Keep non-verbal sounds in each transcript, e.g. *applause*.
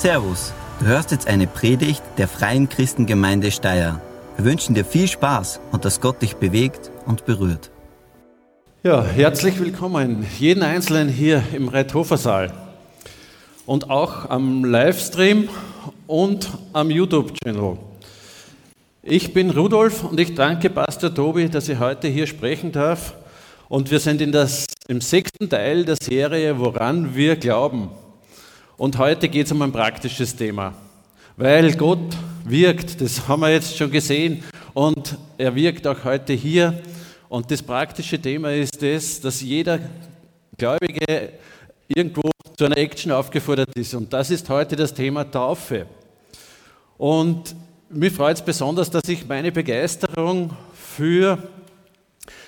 Servus, du hörst jetzt eine Predigt der Freien Christengemeinde Steyr. Wir wünschen dir viel Spaß und dass Gott dich bewegt und berührt. Ja, herzlich willkommen, jeden Einzelnen hier im Reithofer-Saal und auch am Livestream und am YouTube-Channel. Ich bin Rudolf und ich danke Pastor Tobi, dass ich heute hier sprechen darf. Und wir sind in das, im sechsten Teil der Serie, woran wir glauben. Und heute geht es um ein praktisches Thema. Weil Gott wirkt, das haben wir jetzt schon gesehen, und er wirkt auch heute hier. Und das praktische Thema ist das, dass jeder Gläubige irgendwo zu einer Action aufgefordert ist. Und das ist heute das Thema Taufe. Und mich freut es besonders, dass ich meine Begeisterung für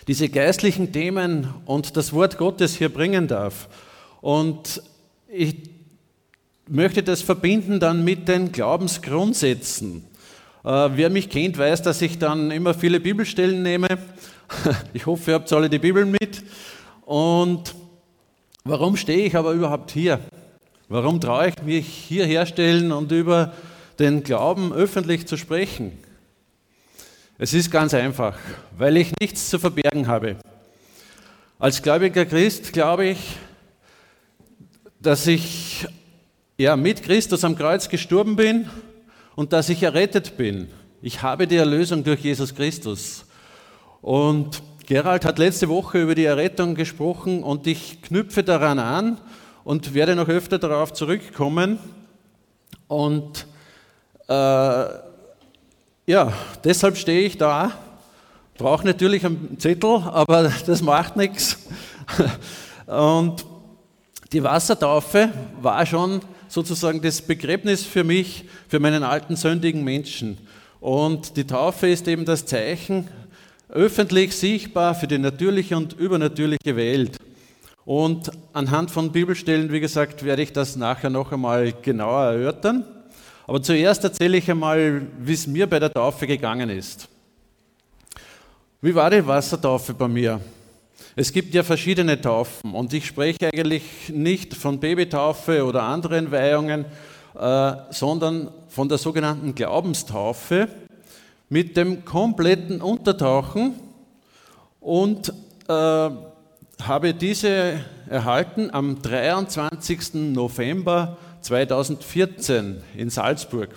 diese geistlichen Themen und das Wort Gottes hier bringen darf. Und ich möchte das verbinden dann mit den Glaubensgrundsätzen. Äh, wer mich kennt, weiß, dass ich dann immer viele Bibelstellen nehme. *laughs* Ich hoffe, ihr habt alle die Bibel mit. Und warum stehe ich aber überhaupt hier? Warum traue ich mich hier herstellen und über den Glauben öffentlich zu sprechen? Es ist ganz einfach, weil ich nichts zu verbergen habe. Als gläubiger Christ glaube ich, dass ich ja, mit Christus am Kreuz gestorben bin und dass ich errettet bin. Ich habe die Erlösung durch Jesus Christus. Und Gerald hat letzte Woche über die Errettung gesprochen und ich knüpfe daran an und werde noch öfter darauf zurückkommen. Und äh, ja, deshalb stehe ich da, brauche natürlich einen Zettel, aber *laughs* das macht nichts. *laughs* Und die Wassertaufe war schon sozusagen das Begräbnis für mich, für meinen alten sündigen Menschen. Und die Taufe ist eben das Zeichen, öffentlich sichtbar für die natürliche und übernatürliche Welt. Und anhand von Bibelstellen, wie gesagt, werde ich das nachher noch einmal genauer erörtern. Aber zuerst erzähle ich einmal, wie es mir bei der Taufe gegangen ist. Wie war die Wassertaufe bei mir? Es gibt ja verschiedene Taufen und ich spreche eigentlich nicht von Babytaufe oder anderen Weihungen, äh, sondern von der sogenannten Glaubenstaufe mit dem kompletten Untertauchen und äh, habe diese erhalten am 23. November 2014 in Salzburg.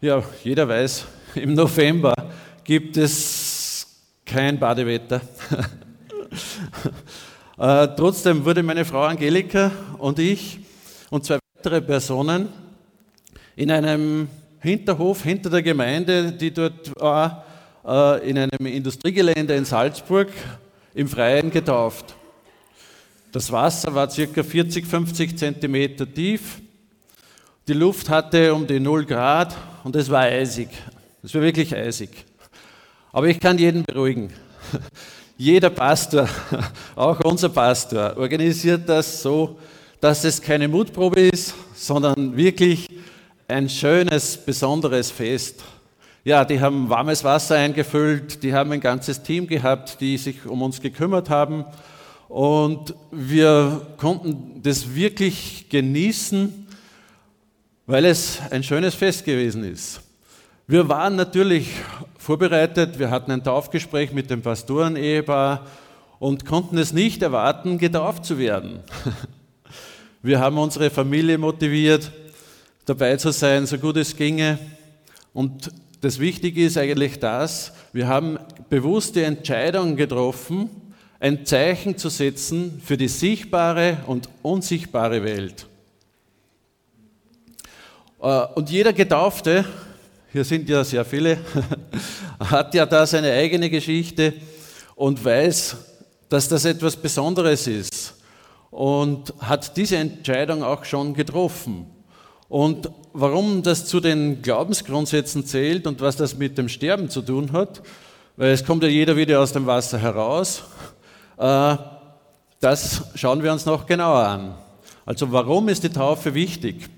Ja, jeder weiß, im November gibt es kein Badewetter. *laughs* *laughs* äh, trotzdem wurde meine Frau Angelika und ich und zwei weitere Personen in einem Hinterhof hinter der Gemeinde, die dort war, äh, in einem Industriegelände in Salzburg im Freien getauft. Das Wasser war ca. 40, 50 Zentimeter tief. Die Luft hatte um die 0 Grad und es war eisig. Es war wirklich eisig. Aber ich kann jeden beruhigen. *laughs* Jeder Pastor, *laughs* auch unser Pastor, organisiert das so, dass es keine Mutprobe ist, sondern wirklich ein schönes, besonderes Fest. Ja, die haben warmes Wasser eingefüllt, die haben ein ganzes Team gehabt, die sich um uns gekümmert haben. Und wir konnten das wirklich genießen, weil es ein schönes Fest gewesen ist. Wir waren natürlich vorbereitet, wir hatten ein Taufgespräch mit dem Pastoren-Ehepaar und konnten es nicht erwarten, getauft zu werden. *laughs* Wir haben unsere Familie motiviert, dabei zu sein, so gut es ginge. Und das Wichtige ist eigentlich das, wir haben bewusste Entscheidungen getroffen, ein Zeichen zu setzen für die sichtbare und unsichtbare Welt. Äh, und jeder Getaufte, hier sind ja sehr viele, *laughs* hat ja da seine eigene Geschichte und weiß, dass das etwas Besonderes ist und hat diese Entscheidung auch schon getroffen. Und warum das zu den Glaubensgrundsätzen zählt und was das mit dem Sterben zu tun hat, weil es kommt ja jeder wieder aus dem Wasser heraus äh, das schauen wir uns noch genauer an. Also warum ist die Taufe wichtig?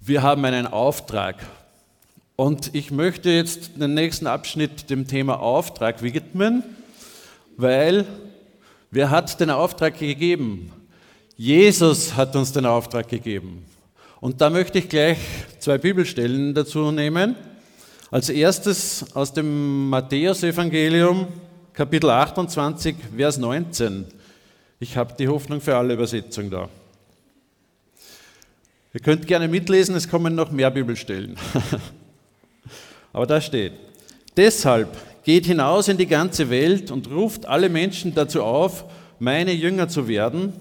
Wir haben einen Auftrag. Und ich möchte jetzt den nächsten Abschnitt dem Thema Auftrag widmen, weil wer hat den Auftrag gegeben? Jesus hat uns den Auftrag gegeben. Und da möchte ich gleich zwei Bibelstellen dazu nehmen. Als erstes aus dem Matthäusevangelium, Kapitel 28, Vers 19. Ich habe die Hoffnung für alle Übersetzung da. Ihr könnt gerne mitlesen, es kommen noch mehr Bibelstellen. *laughs* Aber da steht, deshalb geht hinaus in die ganze Welt und ruft alle Menschen dazu auf, meine Jünger zu werden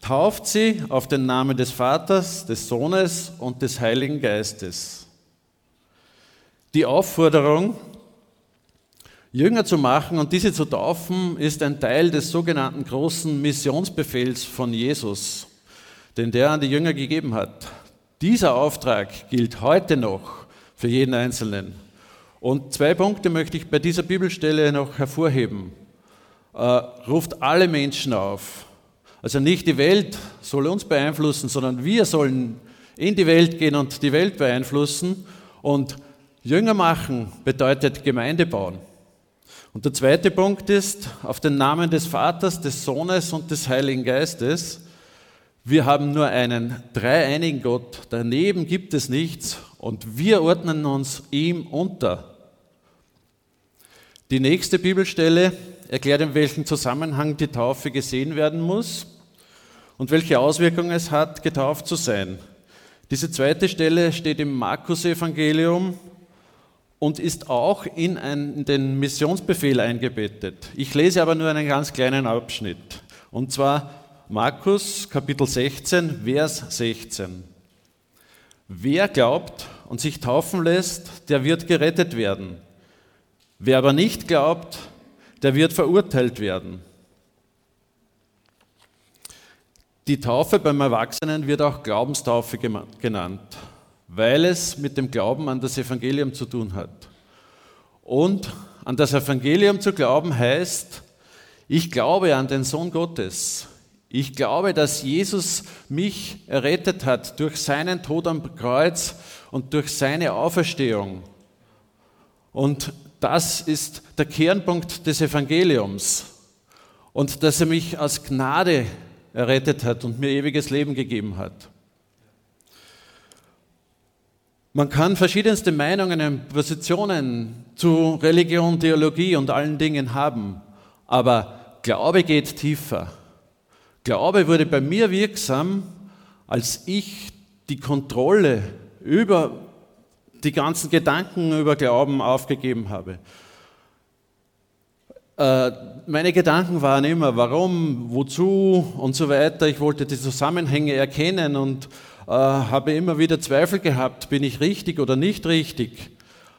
tauft sie auf den Namen des Vaters, des Sohnes und des Heiligen Geistes. Die Aufforderung, Jünger zu machen und diese zu taufen, ist ein Teil des sogenannten großen Missionsbefehls von Jesus, den der an die Jünger gegeben hat. Dieser Auftrag gilt heute noch für jeden Einzelnen. Und zwei Punkte möchte ich bei dieser Bibelstelle noch hervorheben. Äh, ruft alle Menschen auf, also nicht die Welt soll uns beeinflussen, sondern wir sollen in die Welt gehen und die Welt beeinflussen. Und Jünger machen bedeutet Gemeinde bauen. Und der zweite Punkt ist, auf den Namen des Vaters, des Sohnes und des Heiligen Geistes. Wir haben nur einen dreieinigen Gott, daneben gibt es nichts und wir ordnen uns ihm unter. Die nächste Bibelstelle erklärt, in welchem Zusammenhang die Taufe gesehen werden muss und welche Auswirkungen es hat, getauft zu sein. Diese zweite Stelle steht im Markus-Evangelium und ist auch in, ein, in den Missionsbefehl eingebettet. Ich lese aber nur einen ganz kleinen Abschnitt. Und zwar Markus Kapitel 16, Vers 16. Wer glaubt und sich taufen lässt, der wird gerettet werden. Wer aber nicht glaubt, der wird verurteilt werden. Die Taufe beim Erwachsenen wird auch Glaubenstaufe genannt, weil es mit dem Glauben an das Evangelium zu tun hat. Und an das Evangelium zu glauben heißt, ich glaube an den Sohn Gottes. Ich glaube, dass Jesus mich errettet hat durch seinen Tod am Kreuz und durch seine Auferstehung. Und das ist der Kernpunkt des Evangeliums. Und dass er mich aus Gnade errettet hat und mir ewiges Leben gegeben hat. Man kann verschiedenste Meinungen und Positionen zu Religion, Theologie und allen Dingen haben, aber Glaube geht tiefer. Glaube wurde bei mir wirksam, als ich die Kontrolle über die ganzen Gedanken über Glauben aufgegeben habe. Äh, meine Gedanken waren immer, warum, wozu und so weiter. Ich wollte die Zusammenhänge erkennen und äh, habe immer wieder Zweifel gehabt, bin ich richtig oder nicht richtig.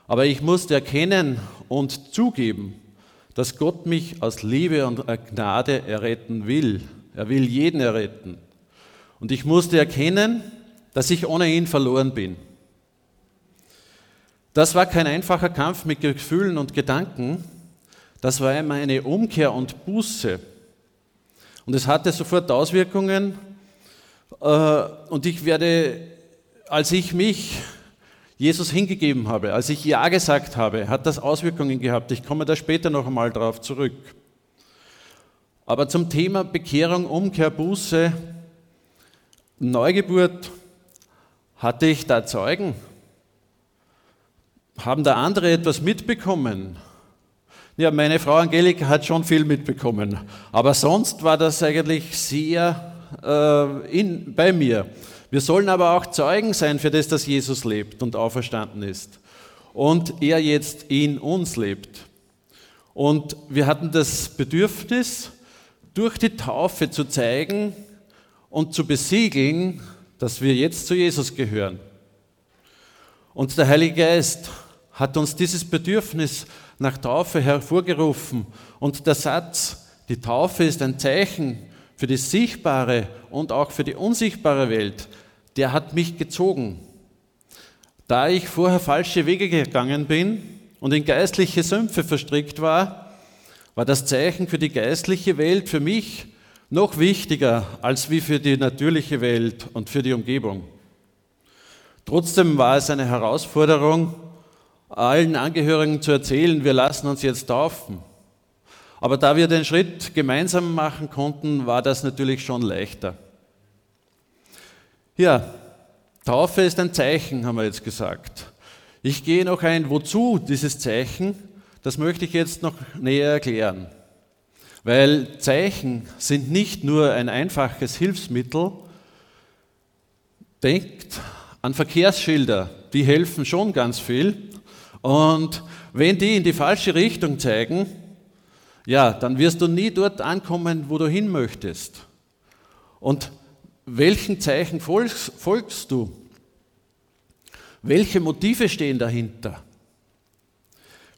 Aber ich musste erkennen und zugeben, dass Gott mich aus Liebe und Gnade erretten will. Er will jeden erretten. Und ich musste erkennen, dass ich ohne ihn verloren bin. Das war kein einfacher Kampf mit Gefühlen und Gedanken. Das war einmal eine Umkehr und Buße. Und es hatte sofort Auswirkungen. Äh, und ich werde, als ich mich Jesus hingegeben habe, als ich Ja gesagt habe, hat das Auswirkungen gehabt. Ich komme da später noch einmal darauf zurück. Aber zum Thema Bekehrung, Umkehr, Buße, Neugeburt, hatte ich da Zeugen? Haben da andere etwas mitbekommen? Ja, meine Frau Angelika hat schon viel mitbekommen, aber sonst war das eigentlich sehr äh, in, bei mir. Wir sollen aber auch Zeugen sein für das, dass Jesus lebt und auferstanden ist und er jetzt in uns lebt. Und wir hatten das Bedürfnis, durch die Taufe zu zeigen und zu besiegeln, dass wir jetzt zu Jesus gehören. Und der Heilige Geist hat uns dieses Bedürfnis nach Taufe hervorgerufen. Und der Satz, die Taufe ist ein Zeichen für die sichtbare und auch für die unsichtbare Welt, der hat mich gezogen. Da ich vorher falsche Wege gegangen bin und in geistliche Sümpfe verstrickt war, war das Zeichen für die geistliche Welt für mich noch wichtiger als wie für die natürliche Welt und für die Umgebung. Trotzdem war es eine Herausforderung, allen Angehörigen zu erzählen, wir lassen uns jetzt taufen. Aber da wir den Schritt gemeinsam machen konnten, war das natürlich schon leichter. Ja, Taufe ist ein Zeichen, haben wir jetzt gesagt. Ich gehe noch ein, wozu dieses Zeichen, das möchte ich jetzt noch näher erklären. Weil Zeichen sind nicht nur ein einfaches Hilfsmittel. Denkt an Verkehrsschilder, die helfen schon ganz viel. Und wenn die in die falsche Richtung zeigen, ja, dann wirst du nie dort ankommen, wo du hin möchtest. Und welchen Zeichen folgst, folgst du? Welche Motive stehen dahinter?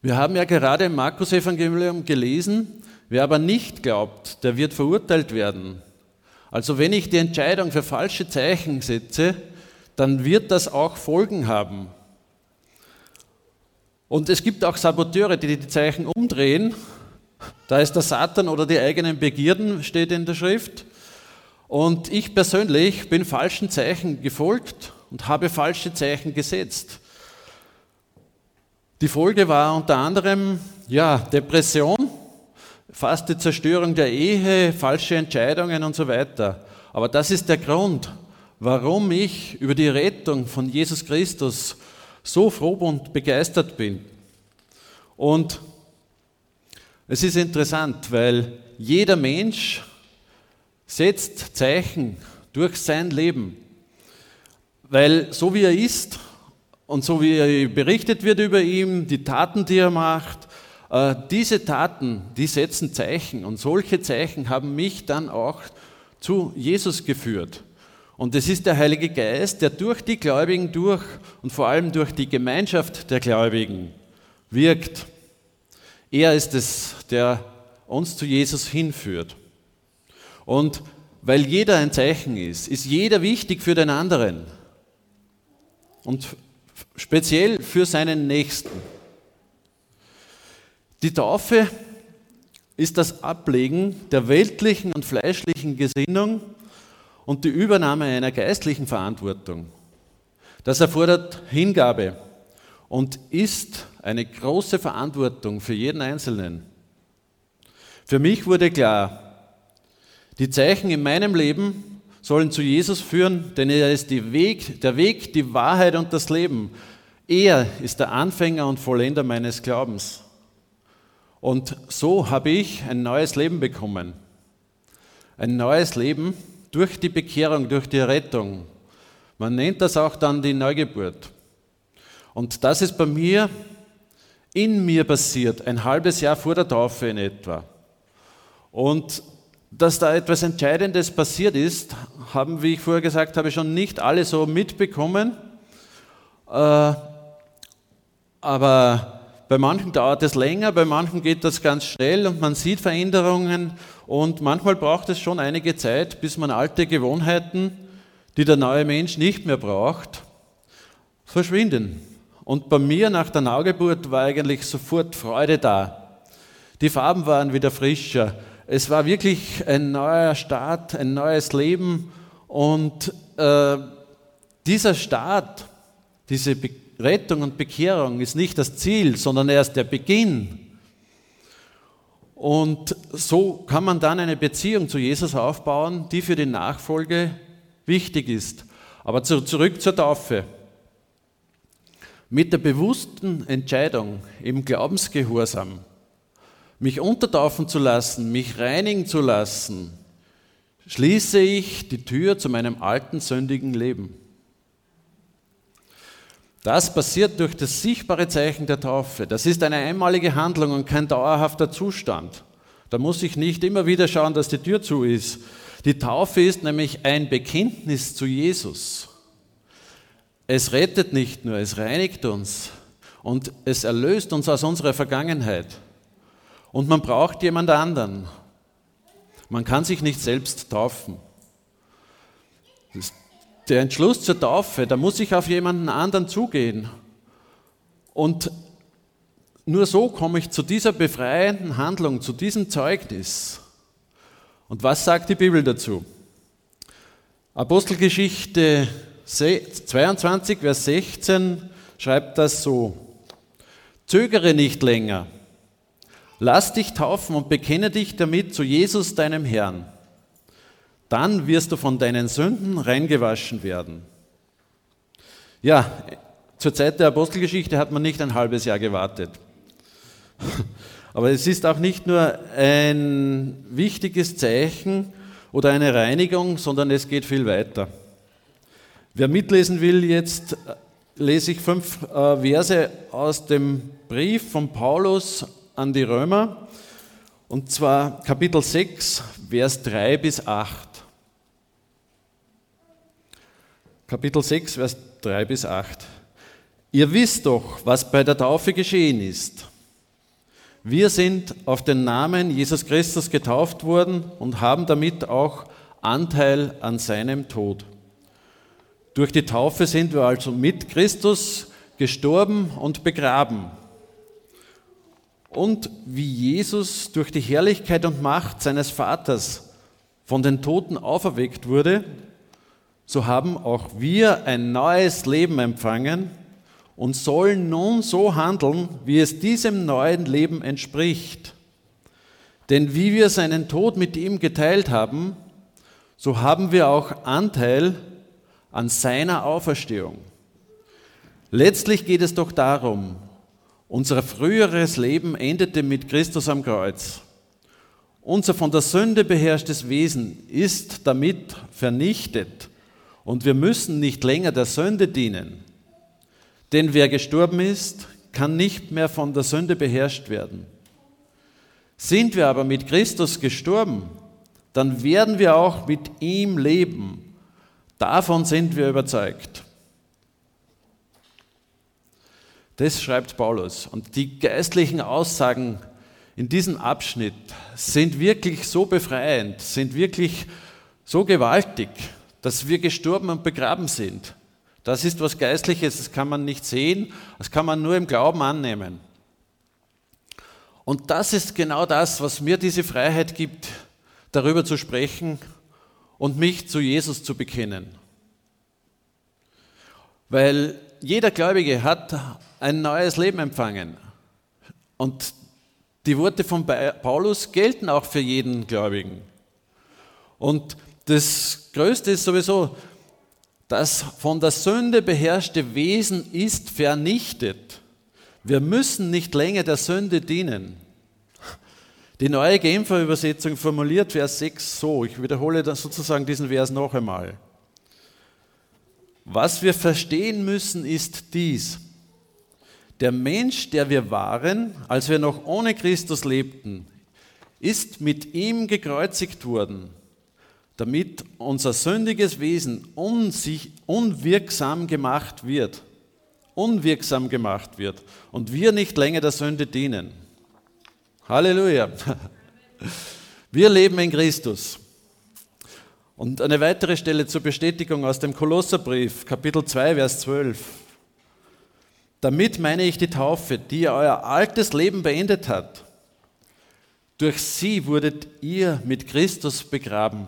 Wir haben ja gerade im Markus-Evangelium gelesen, wer aber nicht glaubt, der wird verurteilt werden. Also wenn ich die Entscheidung für falsche Zeichen setze, dann wird das auch Folgen haben. Und es gibt auch Saboteure, die die Zeichen umdrehen. Da ist der Satan oder die eigenen Begierden, steht in der Schrift. Und ich persönlich bin falschen Zeichen gefolgt und habe falsche Zeichen gesetzt. Die Folge war unter anderem ja, Depression, fast die Zerstörung der Ehe, falsche Entscheidungen und so weiter. Aber das ist der Grund, warum ich über die Rettung von Jesus Christus so froh und begeistert bin. Und es ist interessant, weil jeder Mensch setzt Zeichen durch sein Leben. Weil so wie er ist und so wie er berichtet wird über ihn, die Taten, die er macht, äh, diese Taten, die setzen Zeichen. Und solche Zeichen haben mich dann auch zu Jesus geführt. Und es ist der Heilige Geist, der durch die Gläubigen durch und vor allem durch die Gemeinschaft der Gläubigen wirkt. Er ist es, der uns zu Jesus hinführt. Und weil jeder ein Zeichen ist, ist jeder wichtig für den anderen und speziell für seinen Nächsten. Die Taufe ist das Ablegen der weltlichen und fleischlichen Gesinnung und die Übernahme einer geistlichen Verantwortung. Das erfordert Hingabe und ist eine große Verantwortung für jeden Einzelnen. Für mich wurde klar, die Zeichen in meinem Leben sollen zu Jesus führen, denn er ist Weg, der Weg, die Wahrheit und das Leben. Er ist der Anfänger und Vollender meines Glaubens. Und so habe ich ein neues Leben bekommen. Ein neues Leben durch die Bekehrung, durch die Rettung. Man nennt das auch dann die Neugeburt. Und das ist bei mir in mir passiert, ein halbes Jahr vor der Taufe in etwa. Und dass da etwas Entscheidendes passiert ist, haben, wie ich vorher gesagt habe, schon nicht alle so mitbekommen. Äh, aber bei manchen dauert es länger, bei manchen geht das ganz schnell und man sieht Veränderungen und manchmal braucht es schon einige Zeit, bis man alte Gewohnheiten, die der neue Mensch nicht mehr braucht, verschwinden. Und bei mir nach der Naugeburt war eigentlich sofort Freude da. Die Farben waren wieder frischer, es war wirklich ein neuer Start, ein neues Leben und äh, dieser Start, diese Be Rettung und Bekehrung ist nicht das Ziel, sondern erst der Beginn. Und so kann man dann eine Beziehung zu Jesus aufbauen, die für die Nachfolge wichtig ist. Aber zu, zurück zur Taufe. Mit der bewussten Entscheidung im Glaubensgehorsam mich untertaufen zu lassen, mich reinigen zu lassen, schließe ich die Tür zu meinem alten sündigen Leben. Das passiert durch das sichtbare Zeichen der Taufe. Das ist eine einmalige Handlung und kein dauerhafter Zustand. Da muss ich nicht immer wieder schauen, dass die Tür zu ist. Die Taufe ist nämlich ein Bekenntnis zu Jesus. Es rettet nicht nur, es reinigt uns und es erlöst uns aus unserer Vergangenheit. Und man braucht jemand anderen. Man kann sich nicht selbst taufen. Der Entschluss zur Taufe, da muss ich auf jemanden anderen zugehen. Und nur so komme ich zu dieser befreienden Handlung, zu diesem Zeugnis. Und was sagt die Bibel dazu? Apostelgeschichte 22, Vers 16 schreibt das so. Zögere nicht länger Lass dich taufen und bekenne dich damit zu Jesus, deinem Herrn. Dann wirst du von deinen Sünden reingewaschen werden. Ja, zur Zeit der Apostelgeschichte hat man nicht ein halbes Jahr gewartet. *laughs* Aber es ist auch nicht nur ein wichtiges Zeichen oder eine Reinigung, sondern es geht viel weiter. Wer mitlesen will, jetzt lese ich fünf äh, Verse aus dem Brief von Paulus an die Römer, und zwar Kapitel 6, Vers 3 bis 8. Kapitel 6, Vers 3 bis 8. Ihr wisst doch, was bei der Taufe geschehen ist. Wir sind auf den Namen Jesus Christus getauft worden und haben damit auch Anteil an seinem Tod. Durch die Taufe sind wir also mit Christus gestorben und begraben. Und wie Jesus durch die Herrlichkeit und Macht seines Vaters von den Toten auferweckt wurde, so haben auch wir ein neues Leben empfangen und sollen nun so handeln, wie es diesem neuen Leben entspricht. Denn wie wir seinen Tod mit ihm geteilt haben, so haben wir auch Anteil an seiner Auferstehung. Letztlich geht es doch darum, unser früheres Leben endete mit Christus am Kreuz. Unser von der Sünde beherrschtes Wesen ist damit vernichtet und wir müssen nicht länger der Sünde dienen. Denn wer gestorben ist, kann nicht mehr von der Sünde beherrscht werden. Sind wir aber mit Christus gestorben, dann werden wir auch mit ihm leben Davon sind wir überzeugt. Das schreibt Paulus. Und die geistlichen Aussagen in diesem Abschnitt sind wirklich so befreiend, sind wirklich so gewaltig, dass wir gestorben und begraben sind. Das ist was Geistliches, das kann man nicht sehen, das kann man nur im Glauben annehmen. Und das ist genau das, was mir diese Freiheit gibt, darüber zu sprechen und mich zu Jesus zu bekennen. Weil jeder Gläubige hat ein neues Leben empfangen. Und die Worte von Paulus gelten auch für jeden Gläubigen. Und das Größte ist sowieso, das von der Sünde beherrschte Wesen ist vernichtet. Wir müssen nicht länger der Sünde dienen. Die neue Genfer Übersetzung formuliert Vers 6 so, ich wiederhole dann sozusagen diesen Vers noch einmal. Was wir verstehen müssen, ist dies. Der Mensch, der wir waren, als wir noch ohne Christus lebten, ist mit ihm gekreuzigt worden, damit unser sündiges Wesen unwirksam gemacht wird. Unwirksam gemacht wird und wir nicht länger der Sünde dienen. Halleluja. *laughs* Wir leben in Christus. Und eine weitere Stelle zur Bestätigung aus dem Kolosserbrief, Kapitel 2, Vers 12. Damit meine ich die Taufe, die euer altes Leben beendet hat. Durch sie wurdet ihr mit Christus begraben.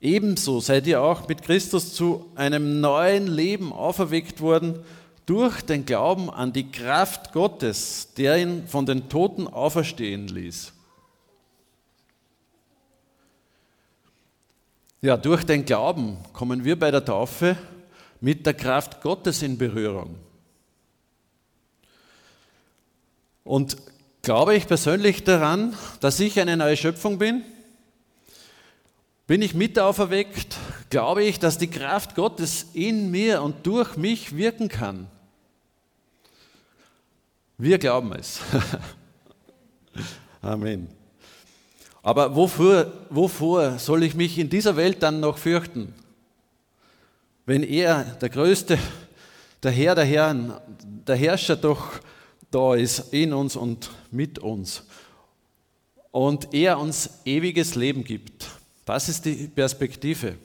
Ebenso seid ihr auch mit Christus zu einem neuen Leben auferweckt worden durch den Glauben an die Kraft Gottes, der ihn von den Toten auferstehen ließ. Ja, durch den Glauben kommen wir bei der Taufe mit der Kraft Gottes in Berührung. Und glaube ich persönlich daran, dass ich eine neue Schöpfung bin? Bin ich mit auferweckt? Glaube ich, dass die Kraft Gottes in mir und durch mich wirken kann? Wir glauben es. *laughs* Amen. Aber wofür, wovor soll ich mich in dieser Welt dann noch fürchten? Wenn er, der Größte, der Herr der Herren, der Herrscher doch da ist, in uns und mit uns. Und er uns ewiges Leben gibt. Das ist die Perspektive.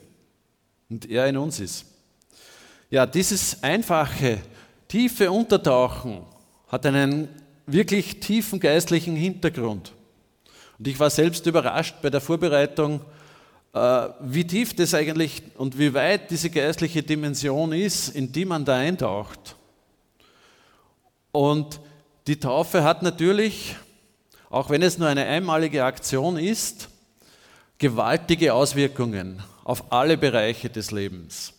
Und er in uns ist. Ja, dieses einfache, tiefe Untertauchen hat einen wirklich tiefen geistlichen Hintergrund. Und ich war selbst überrascht bei der Vorbereitung, äh, wie tief das eigentlich und wie weit diese geistliche Dimension ist, in die man da eintaucht. Und die Taufe hat natürlich, auch wenn es nur eine einmalige Aktion ist, gewaltige Auswirkungen auf alle Bereiche des Lebens.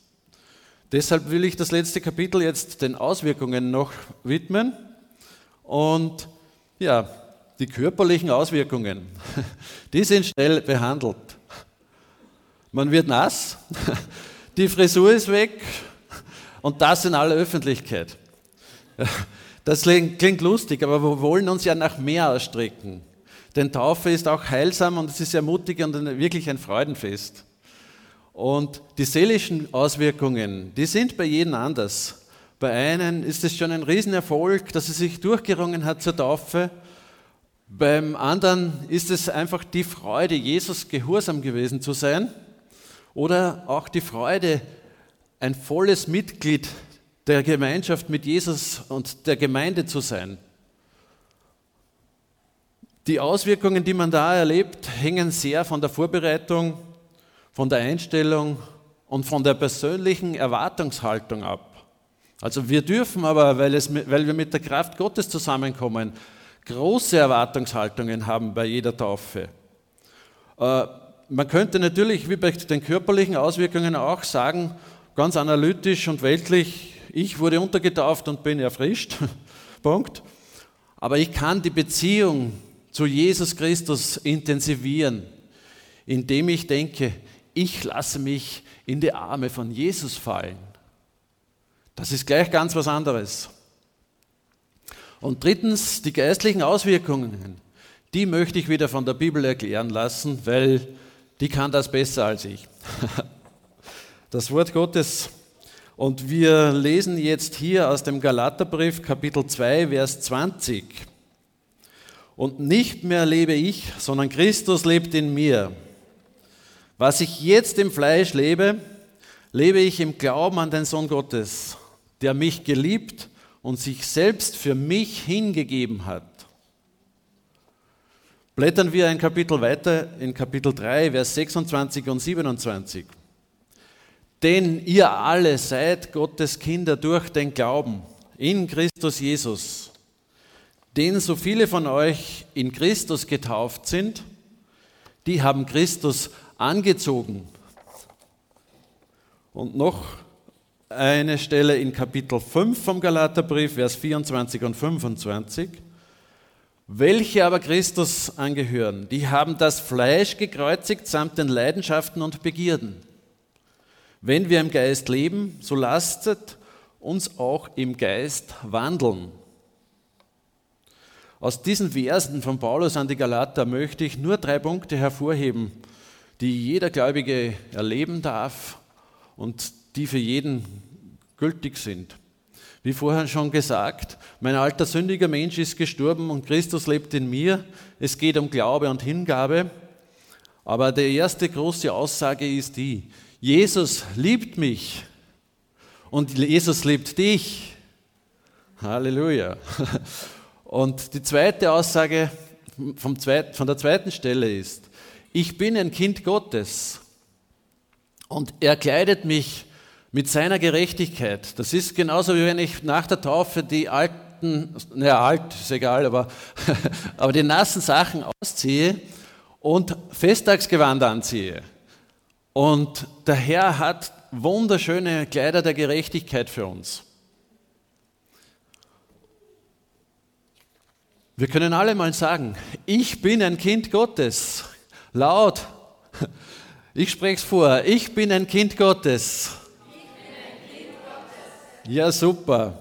Deshalb will ich das letzte Kapitel jetzt den Auswirkungen noch widmen. Und ja, die körperlichen Auswirkungen, *laughs* die sind schnell behandelt. Man wird nass, *laughs* die Frisur ist weg und das in aller Öffentlichkeit. Das klingt lustig, aber wir wollen uns ja nach mehr ausstrecken. Denn Taufe ist auch heilsam und es ist ermutigend und wirklich ein Freudenfest. Und die seelischen Auswirkungen, die sind bei jedem anders. Bei einem ist es schon ein Riesenerfolg, dass er sich durchgerungen hat zur Taufe. Beim anderen ist es einfach die Freude, Jesus gehorsam gewesen zu sein. Oder auch die Freude, ein volles Mitglied der Gemeinschaft mit Jesus und der Gemeinde zu sein. Die Auswirkungen, die man da erlebt, hängen sehr von der Vorbereitung, von der Einstellung und von der persönlichen Erwartungshaltung ab. Also wir dürfen aber, weil, es, weil wir mit der Kraft Gottes zusammenkommen, große Erwartungshaltungen haben bei jeder Taufe. Äh, man könnte natürlich, wie bei den körperlichen Auswirkungen auch sagen, ganz analytisch und weltlich, ich wurde untergetauft und bin erfrischt. *laughs* Punkt. Aber ich kann die Beziehung zu Jesus Christus intensivieren, indem ich denke, ich lasse mich in die Arme von Jesus fallen. Das ist gleich ganz was anderes. Und drittens, die geistlichen Auswirkungen, die möchte ich wieder von der Bibel erklären lassen, weil die kann das besser als ich. *laughs* Das Wort Gottes. Und wir lesen jetzt hier aus dem Galaterbrief Kapitel 2, Vers 20. Und nicht mehr lebe ich, sondern Christus lebt in mir. Was ich jetzt im Fleisch lebe, lebe ich im Glauben an den Sohn Gottes, der mich geliebt und sich selbst für mich hingegeben hat. Blättern wir ein Kapitel weiter in Kapitel 3, Vers 26 und 27. Denn ihr alle seid Gottes Kinder durch den Glauben in Christus Jesus. Denn so viele von euch in Christus getauft sind, die haben Christus angezogen. Und noch eine Stelle in Kapitel 5 vom Galaterbrief, Vers 24 und 25. Welche aber Christus angehören, die haben das Fleisch gekreuzigt samt den Leidenschaften und Begierden. Wenn wir im Geist leben, so lastet uns auch im Geist wandeln. Aus diesen Versen von Paulus an die Galater möchte ich nur drei Punkte hervorheben, die jeder Gläubige erleben darf und die für jeden gültig sind. Wie vorher schon gesagt, mein alter sündiger Mensch ist gestorben und Christus lebt in mir. Es geht um Glaube und Hingabe. Aber die erste große Aussage ist die, Jesus liebt mich und Jesus liebt dich. Halleluja. Und die zweite Aussage vom zweit, von der zweiten Stelle ist, ich bin ein Kind Gottes und er kleidet mich mit seiner Gerechtigkeit. Das ist genauso wie wenn ich nach der Taufe die alten, naja, alt ist egal, aber, *laughs* aber die nassen Sachen ausziehe und Festtagsgewand anziehe. Und der Herr hat wunderschöne Kleider der Gerechtigkeit für uns. Wir können alle mal sagen, ich bin ein Kind Gottes. Laut. Ich spreche es vor. Ich bin ein Kind Gottes. Ja, super.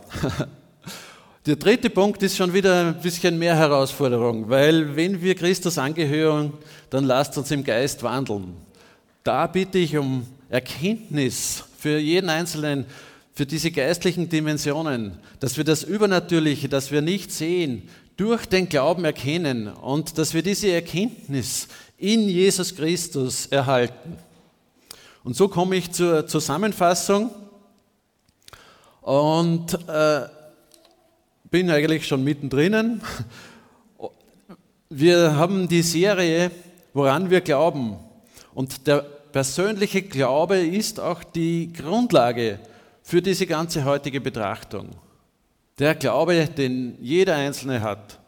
Der dritte Punkt ist schon wieder ein bisschen mehr Herausforderung, weil wenn wir Christus angehören, dann lasst uns im Geist wandeln. Da bitte ich um Erkenntnis für jeden Einzelnen, für diese geistlichen Dimensionen, dass wir das Übernatürliche, das wir nicht sehen, durch den Glauben erkennen und dass wir diese Erkenntnis in Jesus Christus erhalten. Und so komme ich zur Zusammenfassung und äh, bin eigentlich schon mittendrin. Wir haben die Serie, woran wir glauben. Und der persönliche Glaube ist auch die Grundlage für diese ganze heutige Betrachtung. Der Glaube, den jeder Einzelne hat.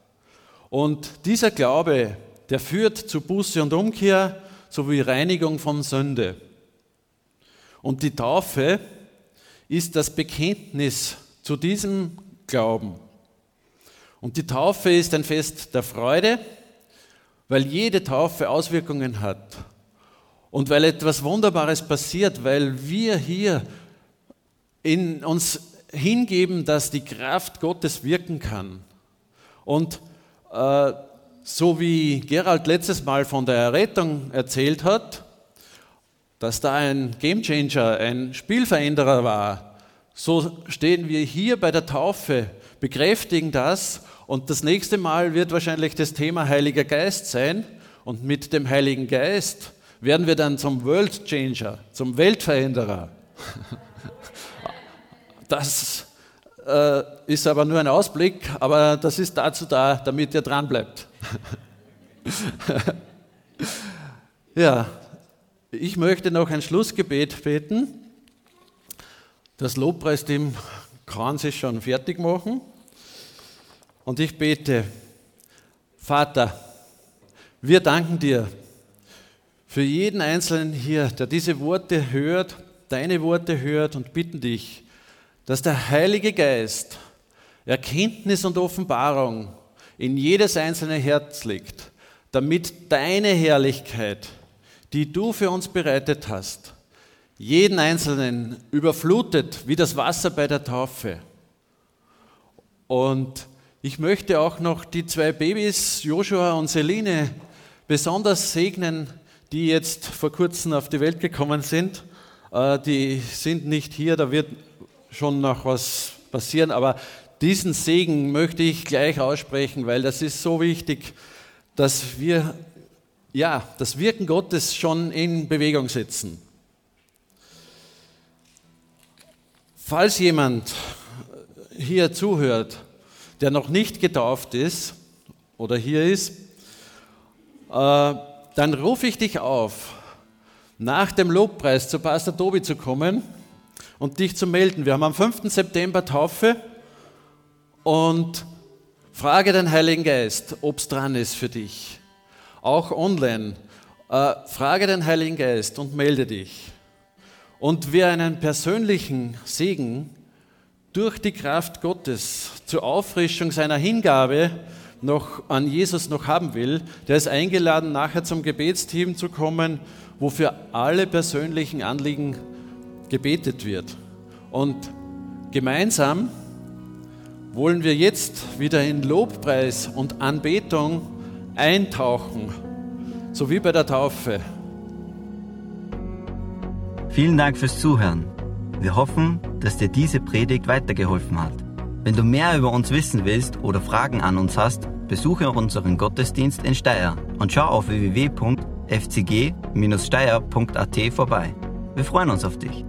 Und dieser Glaube, der führt zu Buße und Umkehr, sowie Reinigung von Sünde. Und die Taufe ist das Bekenntnis zu diesem Glauben. Und die Taufe ist ein Fest der Freude, weil jede Taufe Auswirkungen hat und weil etwas Wunderbares passiert, weil wir hier in uns hingeben, dass die Kraft Gottes wirken kann. Und äh, so wie Gerald letztes Mal von der Errettung erzählt hat, dass da ein Gamechanger, ein Spielveränderer war, so stehen wir hier bei der Taufe, bekräftigen das und das nächste Mal wird wahrscheinlich das Thema Heiliger Geist sein und mit dem Heiligen Geist werden wir dann zum World Changer, zum Weltveränderer. *laughs* Das äh, ist aber nur ein Ausblick, aber das ist dazu da, damit ihr dran bleibt. *laughs* ja, ich möchte noch ein Schlussgebet beten. Das Lobpreisteam kann sich schon fertig machen. Und ich bete, Vater, wir danken dir für jeden Einzelnen hier, der diese Worte hört, deine Worte hört und bitten dich, dass der Heilige Geist Erkenntnis und Offenbarung in jedes einzelne Herz legt, damit deine Herrlichkeit, die du für uns bereitet hast, jeden Einzelnen überflutet wie das Wasser bei der Taufe. Und ich möchte auch noch die zwei Babys, Joshua und Celine, besonders segnen, die jetzt vor kurzem auf die Welt gekommen sind. Äh, die sind nicht hier, da wird schon noch was passieren, aber diesen Segen möchte ich gleich aussprechen, weil das ist so wichtig, dass wir ja, das Wirken Gottes schon in Bewegung setzen. Falls jemand hier zuhört, der noch nicht getauft ist oder hier ist, äh, dann rufe ich dich auf, nach dem Lobpreis zu Pastor Tobi zu kommen und dich zu melden. Wir haben am 5. September Taufe und frage den Heiligen Geist, ob es dran ist für dich. Auch online. Äh, frage den Heiligen Geist und melde dich. Und wer einen persönlichen Segen durch die Kraft Gottes zur Auffrischung seiner Hingabe noch an Jesus noch haben will, der ist eingeladen, nachher zum Gebetsteam zu kommen, wo für alle persönlichen Anliegen gebetet wird. Und gemeinsam wollen wir jetzt wieder in Lobpreis und Anbetung eintauchen, so wie bei der Taufe. Vielen Dank fürs Zuhören. Wir hoffen, dass dir diese Predigt weitergeholfen hat. Wenn du mehr über uns wissen willst oder Fragen an uns hast, besuche unseren Gottesdienst in Steyr und schau auf www.fcg-steyr.at vorbei. Wir freuen uns auf dich.